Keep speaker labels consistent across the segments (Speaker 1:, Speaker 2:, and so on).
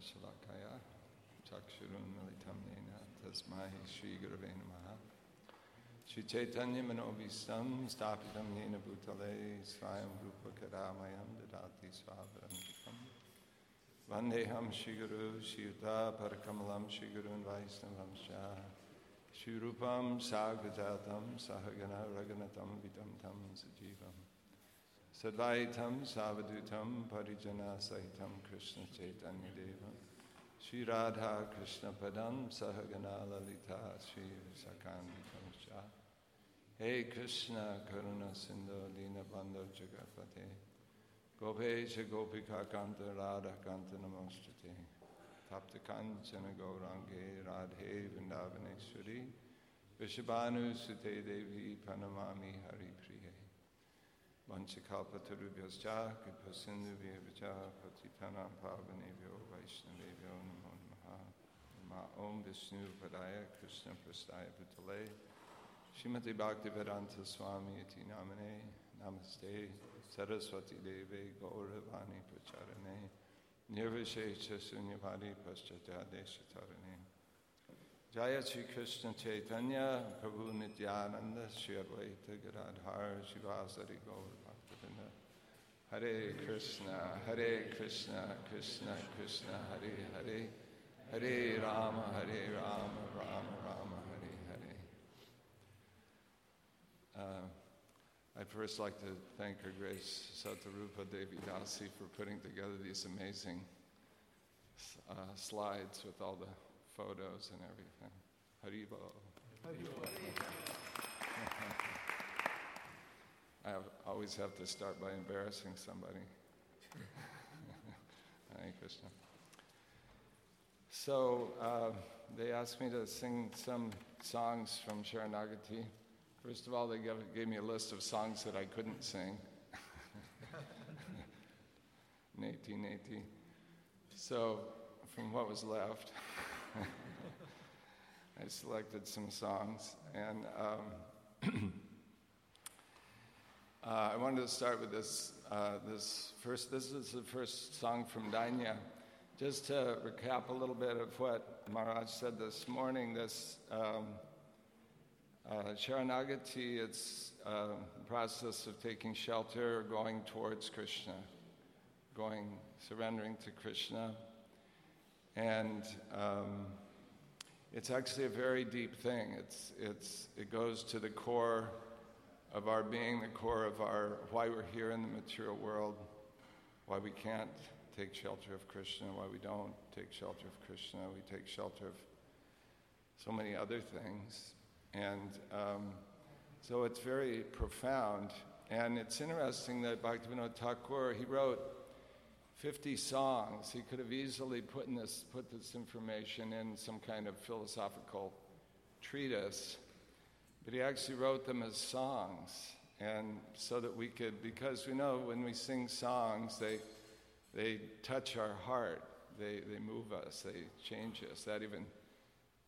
Speaker 1: Shalakaya, Chakshurun Militam Nena, Tasmahi Sri Gurave Namaha, Sri Chaitanya Manovistam, Stapitam Nena Bhutale, Svayam Rupa Karamayam, Dadati Svabaram Kipam, Vandeham Sri Guru, Sri Uta Parakamalam Sri Gurun Vaisnavam Shah, Sri Rupam Sagadatam, Sahagana Raganatam Vitam Tam Sajivam, स्वावरन्तिकम् वन्देऽहं श्रीगुरु श्रीयुतापरकमलं श्रीगुरून् वैष्णवंश्च श्रीरूपं सागजातं सहगण रघुनतं वितं तं सजीवम् सद्वैतं सावधूतं परिजनसहितं कृष्णचैतन्यदेवं श्रीराधा कृष्णपदं सहगना ललिता श्रीसकान्वितं च हे कृष्ण करुणसिन्धो दीनबन्धो जगत्पते गोपेश गोपिकान्त राधाकान्त नमोस्तुते तप्तकाञ्चन गौराङ्गे राधे वृन्दावनेश्वरी वृषभानुसुते देवी प्रणमामि हरिप्रिये वंशकल्पतरुभ्यश्च कृपसिन्धुभ्यश्च पतितानां पावनेभ्यो वैष्णवेभ्यो नमो नमः मा ॐ विष्णुपदाय कृष्णप्रस्थाय भूतले श्रीमति भक्तिवेदान्त स्वामी इति नामने नमस्ते सरस्वती देवे गौरवाणी प्रचारणे निर्विशेष शून्यवादी पश्चात्यादेशतारणे Hare Krishna, Hare Krishna, Krishna Krishna, Hare Hare, Hare Rama, Hare Rama, Rama Rama, Hare Hare. Uh, I'd first like to thank Her Grace Satarupa Devi Dasi for putting together these amazing uh, slides with all the photos and everything. Haribol. I have, always have to start by embarrassing somebody. Hare Krishna. So uh, they asked me to sing some songs from Sharanagati. First of all, they gave, gave me a list of songs that I couldn't sing. in 1880. So, from what was left, I selected some songs, and um, uh, I wanted to start with this. Uh, this first, this is the first song from Dainya. Just to recap a little bit of what Maharaj said this morning, this um, uh, Sharanagati, it's uh, the process of taking shelter, going towards Krishna, going, surrendering to Krishna. And um, it's actually a very deep thing. It's, it's, it goes to the core of our being, the core of our why we're here in the material world, why we can't take shelter of Krishna, why we don't take shelter of Krishna. We take shelter of so many other things. And um, so it's very profound. And it's interesting that Bhaktivinoda Thakur, he wrote 50 songs. He could have easily put, this, put this information in some kind of philosophical treatise, but he actually wrote them as songs. And so that we could, because we know when we sing songs, they, they touch our heart, they, they move us, they change us. That even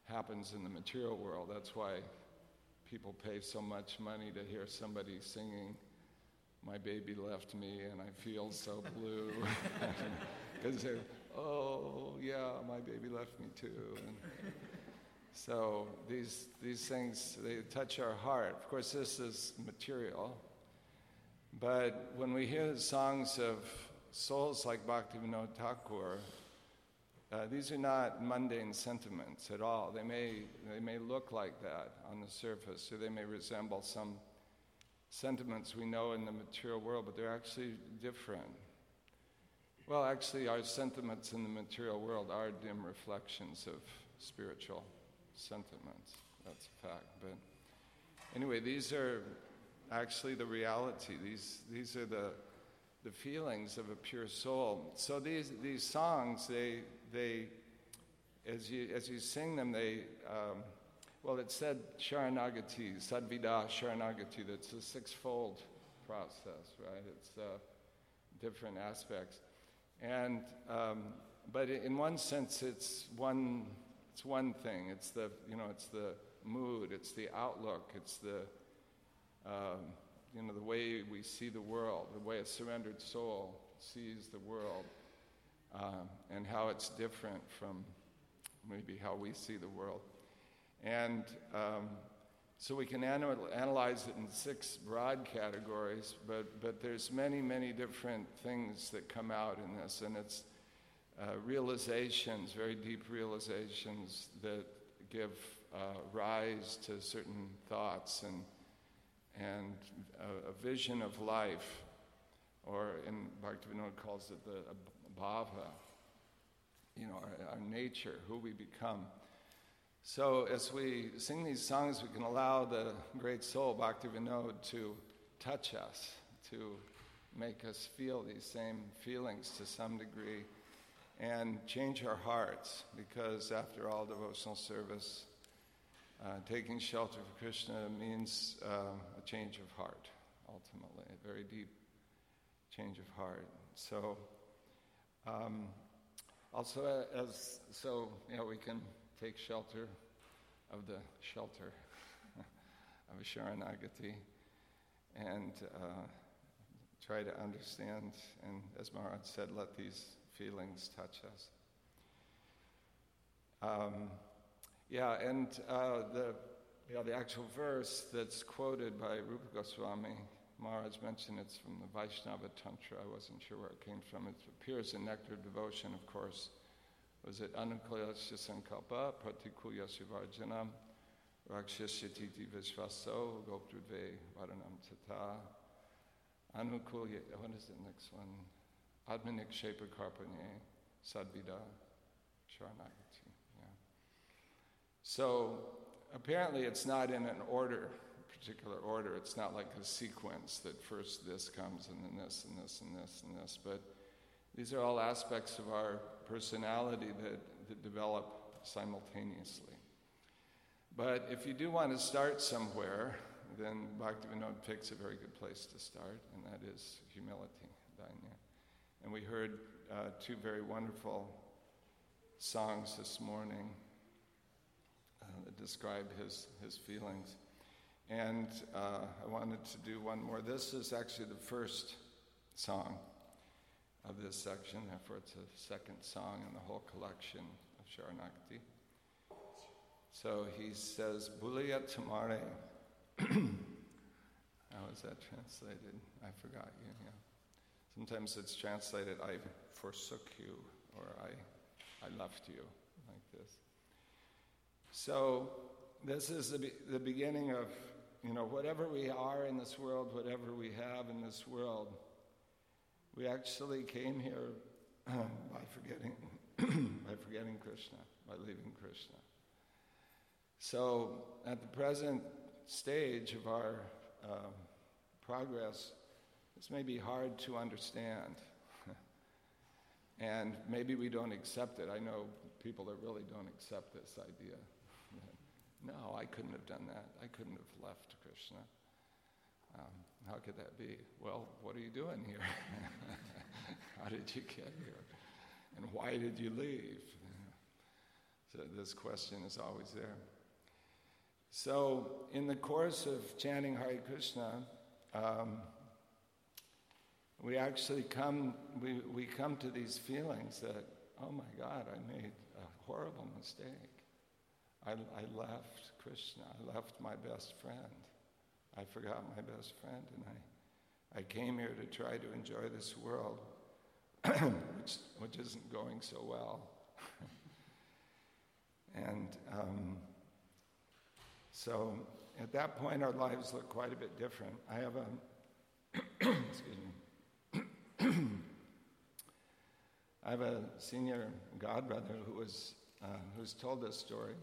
Speaker 1: happens in the material world. That's why people pay so much money to hear somebody singing my baby left me and I feel so blue. Because they're, oh, yeah, my baby left me too. And so these, these things, they touch our heart. Of course, this is material. But when we hear the songs of souls like Bhaktivinoda Thakur, uh, these are not mundane sentiments at all. They may, they may look like that on the surface, or they may resemble some sentiments we know in the material world, but they're actually different. Well, actually, our sentiments in the material world are dim reflections of spiritual sentiments. That's a fact. But anyway, these are actually the reality. These, these are the, the feelings of a pure soul. So these, these songs, they, they, as you, as you sing them, they, um, well, it said Sharanagati, Sadvida Sharanagati, that's a sixfold process, right? It's uh, different aspects. And, um, but in one sense, it's one, it's one thing. It's the, you know, it's the mood, it's the outlook, it's the, um, you know, the way we see the world, the way a surrendered soul sees the world. um, and how it's different from maybe how we see the world. And um, so we can anal- analyze it in six broad categories, but, but there's many, many different things that come out in this, and it's uh, realizations, very deep realizations that give uh, rise to certain thoughts and, and a, a, vision of life, or in Bhaktivinoda calls it the bhava, you know, our, our nature, who we become. So as we sing these songs, we can allow the great soul, Bhakti Vinod, to touch us, to make us feel these same feelings to some degree and change our hearts because, after all, devotional service, uh, taking shelter for Krishna means uh, a change of heart, ultimately, a very deep change of heart. So, um, also, uh, as so, you know, we can take shelter of the shelter of a Sharanagati and uh, try to understand, and as Maharaj said, let these feelings touch us. Um, yeah, and uh, the, you know, the actual verse that's quoted by Rupa Goswami, Maharaj mentioned it's from the Vaishnava Tantra. I wasn't sure where it came from. It appears in Nectar of Devotion, of course. Was it Anukulyasya Sankalpa, Pratikulyasya Varjanam, Rakshasyatiti Vishvaso, Goptrudve Varanam Tata, Anukulya, what is the next one? Admanik Shepa Karpanye, Sadvida, Sharanagati. Yeah. So apparently it's not in an order, particular order. It's not like a sequence that first this comes and then this and this and this and this. But these are all aspects of our personality that, that develop simultaneously. But if you do want to start somewhere, then Bhaktivinoda picks a very good place to start, and that is humility, Dainya. And we heard uh, two very wonderful songs this morning uh, that describe his, his feelings. And uh, I wanted to do one more. This is actually the first song of this section, therefore, it's the second song in the whole collection of Sharanagati. So he says, Bulia Tamare. How is that translated? I forgot you. Yeah. Sometimes it's translated, I forsook you, or I, I left you, like this. So, this is the, be- the beginning of, you know, whatever we are in this world, whatever we have in this world, we actually came here by forgetting, by forgetting Krishna, by leaving Krishna. So, at the present stage of our um, progress, this may be hard to understand. and maybe we don't accept it. I know people that really don't accept this idea. no, I couldn't have done that. I couldn't have left Krishna. Um, how could that be? Well, what are you doing here? how did you get here? And why did you leave? So this question is always there. So, in the course of chanting Hare Krishna, um, we actually come, we, we come to these feelings that, oh my God, I made a horrible mistake. I, I left Krishna, I left my best friend. I forgot my best friend, and I, I came here to try to enjoy this world, which, which isn't going so well. and um, so at that point, our lives look quite a bit different. I have a, excuse me, I have a senior godbrother who was uh, who's told this story.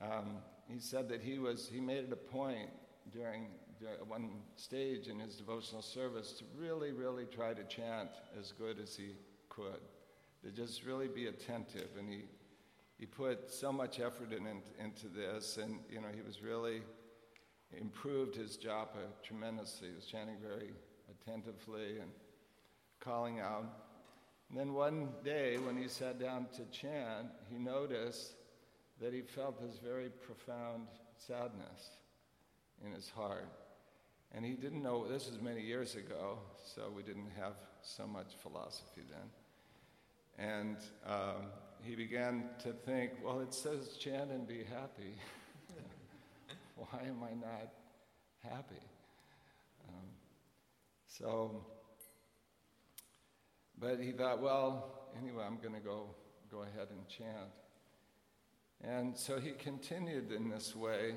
Speaker 1: Um, he said that he was he made it a point during, during one stage in his devotional service to really, really try to chant as good as he could, to just really be attentive, and he he put so much effort in, in, into this, and you know he was really improved his japa tremendously. He was chanting very attentively and calling out. And then one day, when he sat down to chant, he noticed that he felt this very profound sadness in his heart. And he didn't know, this was many years ago, so we didn't have so much philosophy then. And um, he began to think, well, it says chant and be happy. Why am I not happy? Um, so, but he thought, well, anyway, I'm going to go go ahead and chant. And so he continued in this way.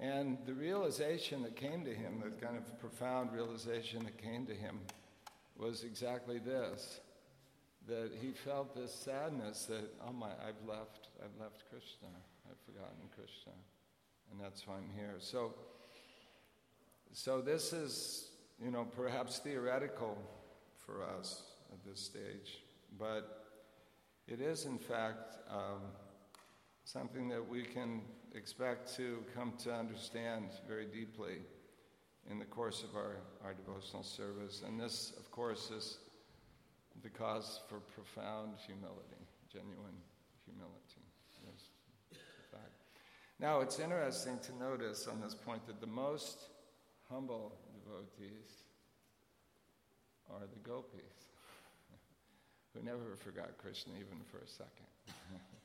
Speaker 1: And the realization that came to him, the kind of profound realization that came to him, was exactly this that he felt this sadness that, oh my, I've left, I've left Krishna, I've forgotten Krishna, and that's why I'm here. So, so this is, you know, perhaps theoretical for us at this stage, but it is, in fact, um, something that we can expect to come to understand very deeply in the course of our, our devotional service. And this, of course, is the cause for profound humility, genuine humility. Yes. Now, it's interesting to notice on this point that the most humble devotees are the gopis who never forgot Krishna even for a second.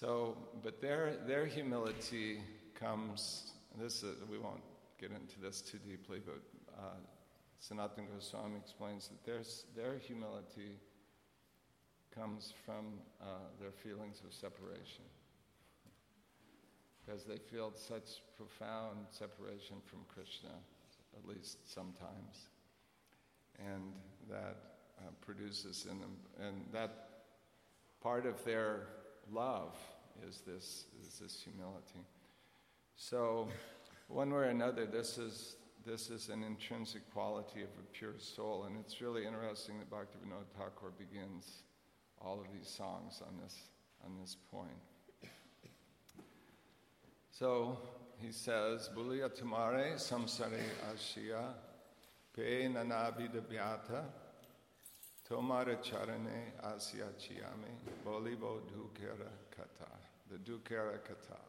Speaker 1: so, but their, their humility comes, this is, we won't get into this too deeply, but uh, Sanatana Goswami explains that their, their humility comes from uh, their feelings of separation. Because they feel such profound separation from Krishna, at least sometimes. And that uh, produces in them. And that part of their love is this, is this humility. So, one way or another, this is, this is an intrinsic quality of a pure soul. And it's really interesting that Bhaktivinoda Thakur begins all of these songs on this, on this point. So he says, Bulia Tamare Samsare Ashia Pe Nanabida Byata Tomara charane asya chiyame bolivo dukera kata. The dukera kata.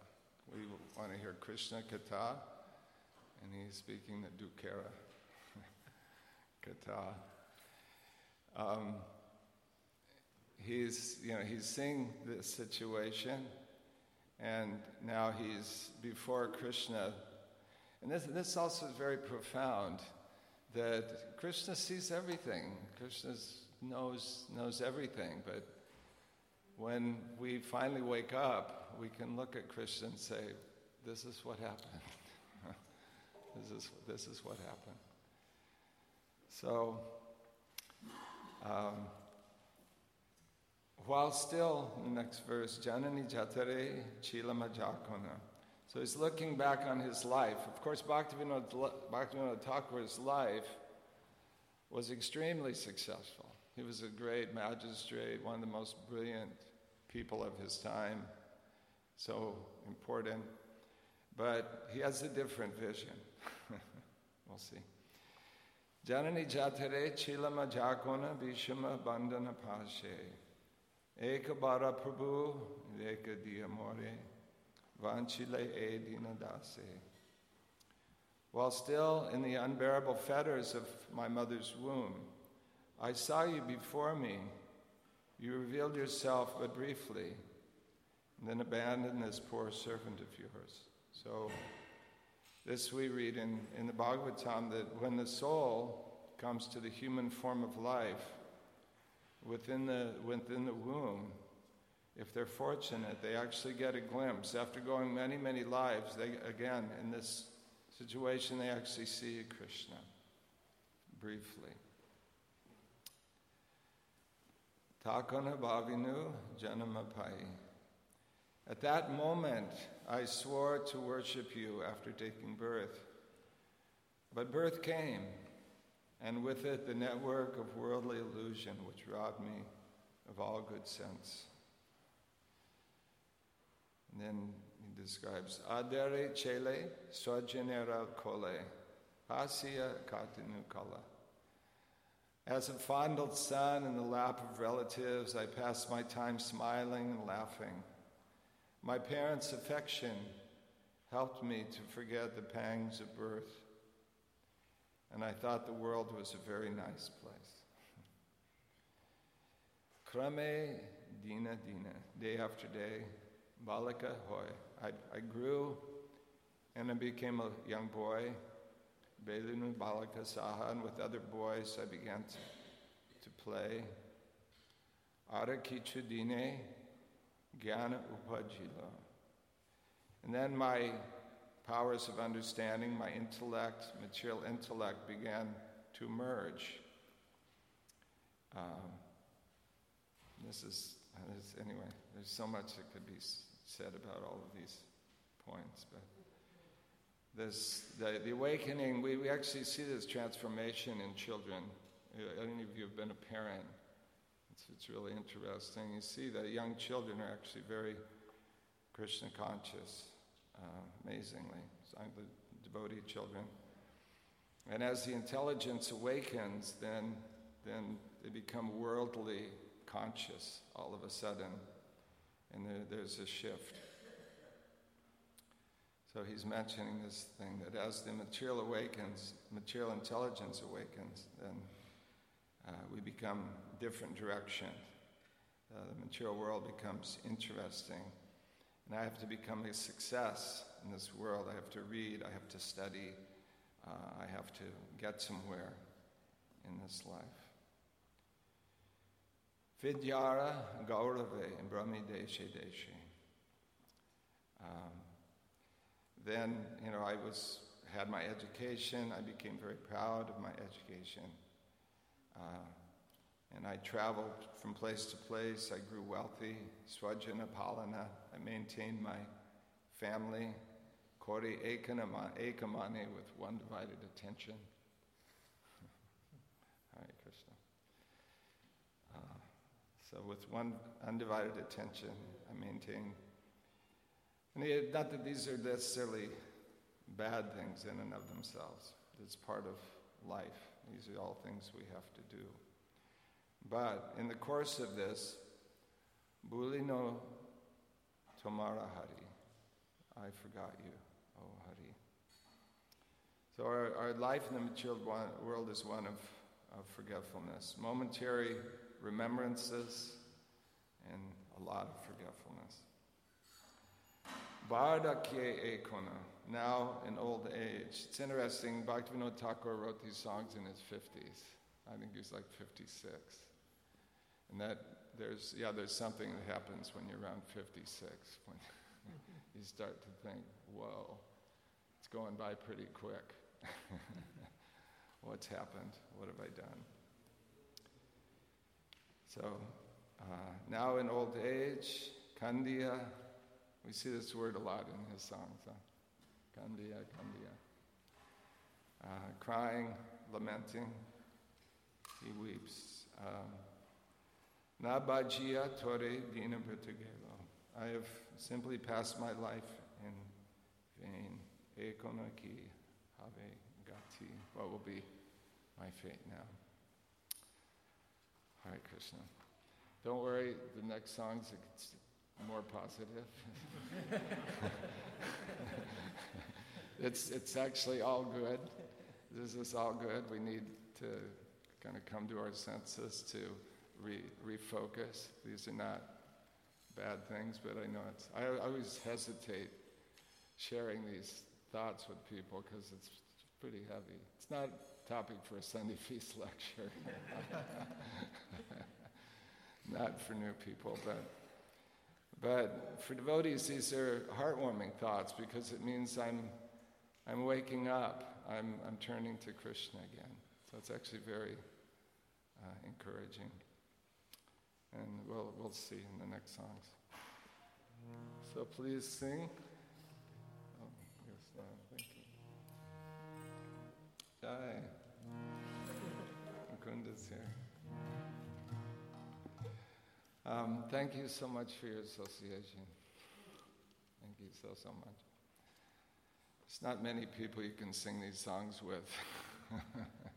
Speaker 1: We want to hear Krishna kata, and he's speaking the dukera kata. Um, he's, you know, he's seeing this situation, and now he's before Krishna. And this, this also is very profound that Krishna sees everything. Krishna's knows, knows everything, but when we finally wake up, we can look at Krishna and say, This is what happened. this, is, this is what happened. So, um, while still, next verse, Janani Jatare Chilama Jakona. So he's looking back on his life. Of course, Bhaktivinoda, Bhaktivinoda Thakur's life was extremely successful. He was a great magistrate, one of the most brilliant people of his time, so important. But he has a different vision. we'll see. Janani jatare chilama jakona bishama bandana pashe. Eka bara prabhu, eka diamore, vanchile e dinadase. While still in the unbearable fetters of my mother's womb, I saw you before me. You revealed yourself but briefly, and then abandoned this poor servant of yours. So, this we read in, in the Bhagavatam that when the soul comes to the human form of life within the, within the womb, if they're fortunate, they actually get a glimpse. After going many, many lives, they, again, in this situation, they actually see Krishna briefly. Takana Bhavinu Janamapai. At that moment, I swore to worship you after taking birth. But birth came, and with it the network of worldly illusion which robbed me of all good sense. And then he describes Adere Chele Swajanera Kole, Pasya Katinu Kala. As a fondled son in the lap of relatives, I passed my time smiling and laughing. My parents' affection helped me to forget the pangs of birth, and I thought the world was a very nice place. Krame Dina Dina, day after day, Balaka Hoy. I, I grew and I became a young boy. Belinu Balaka Saha, and with other boys I began to, to play. Ara Kichudine Gyana Upajila. And then my powers of understanding, my intellect, material intellect began to merge. Um, this is, this, anyway, there's so much that could be said about all of these points, but this, the, the awakening, we, we actually see this transformation in children. Any of you have been a parent, it's, it's really interesting. You see that young children are actually very Krishna conscious, uh, amazingly. the devotee children. And as the intelligence awakens, then, then they become worldly conscious all of a sudden. And there, there's a shift. So he's mentioning this thing that as the material awakens, material intelligence awakens, then uh, we become different direction. Uh, the material world becomes interesting. And I have to become a success in this world. I have to read, I have to study, uh, I have to get somewhere in this life. Vidyara Gaurave and Brahmi Deshe Deshe. Um, then, you know, I was had my education. I became very proud of my education. Uh, and I traveled from place to place. I grew wealthy. Swajana Palana. I maintained my family. Kori Ekamani with one divided attention. Hare Krishna. Uh, so, with one undivided attention, I maintained and not that these are necessarily bad things in and of themselves. It's part of life. These are all things we have to do. But in the course of this, Bulino Tomara Hari, I forgot you, oh Hari. So our, our life in the material world is one of, of forgetfulness, momentary remembrances, and a lot of forgetfulness. Vardakye Ekona, now in old age. It's interesting, Bhaktivinoda Thakur wrote these songs in his 50s. I think he was like 56. And that there's, yeah, there's something that happens when you're around 56, when you start to think, whoa, it's going by pretty quick. What's happened? What have I done? So uh, now in old age, Kandiya, we see this word a lot in his songs. Huh? Kandiya, Kandiya. Uh, crying, lamenting, he weeps. Um, Nabajia tore dina I have simply passed my life in vain. Ekona ki have gati. What will be my fate now? Hare Krishna. Don't worry, the next song's more positive. it's, it's actually all good. This is all good. We need to kind of come to our senses to re- refocus. These are not bad things, but I know it's. I, I always hesitate sharing these thoughts with people because it's pretty heavy. It's not a topic for a Sunday feast lecture. not for new people, but but for devotees, these are heartwarming thoughts because it means I'm, I'm waking up, I'm, I'm turning to Krishna again. So it's actually very uh, encouraging. And we'll, we'll see in the next songs. So please sing. Oh, yes, no, thank you. Jai. Mukunda's here. Um, thank you so much for your association. Thank you so, so much. It's not many people you can sing these songs with.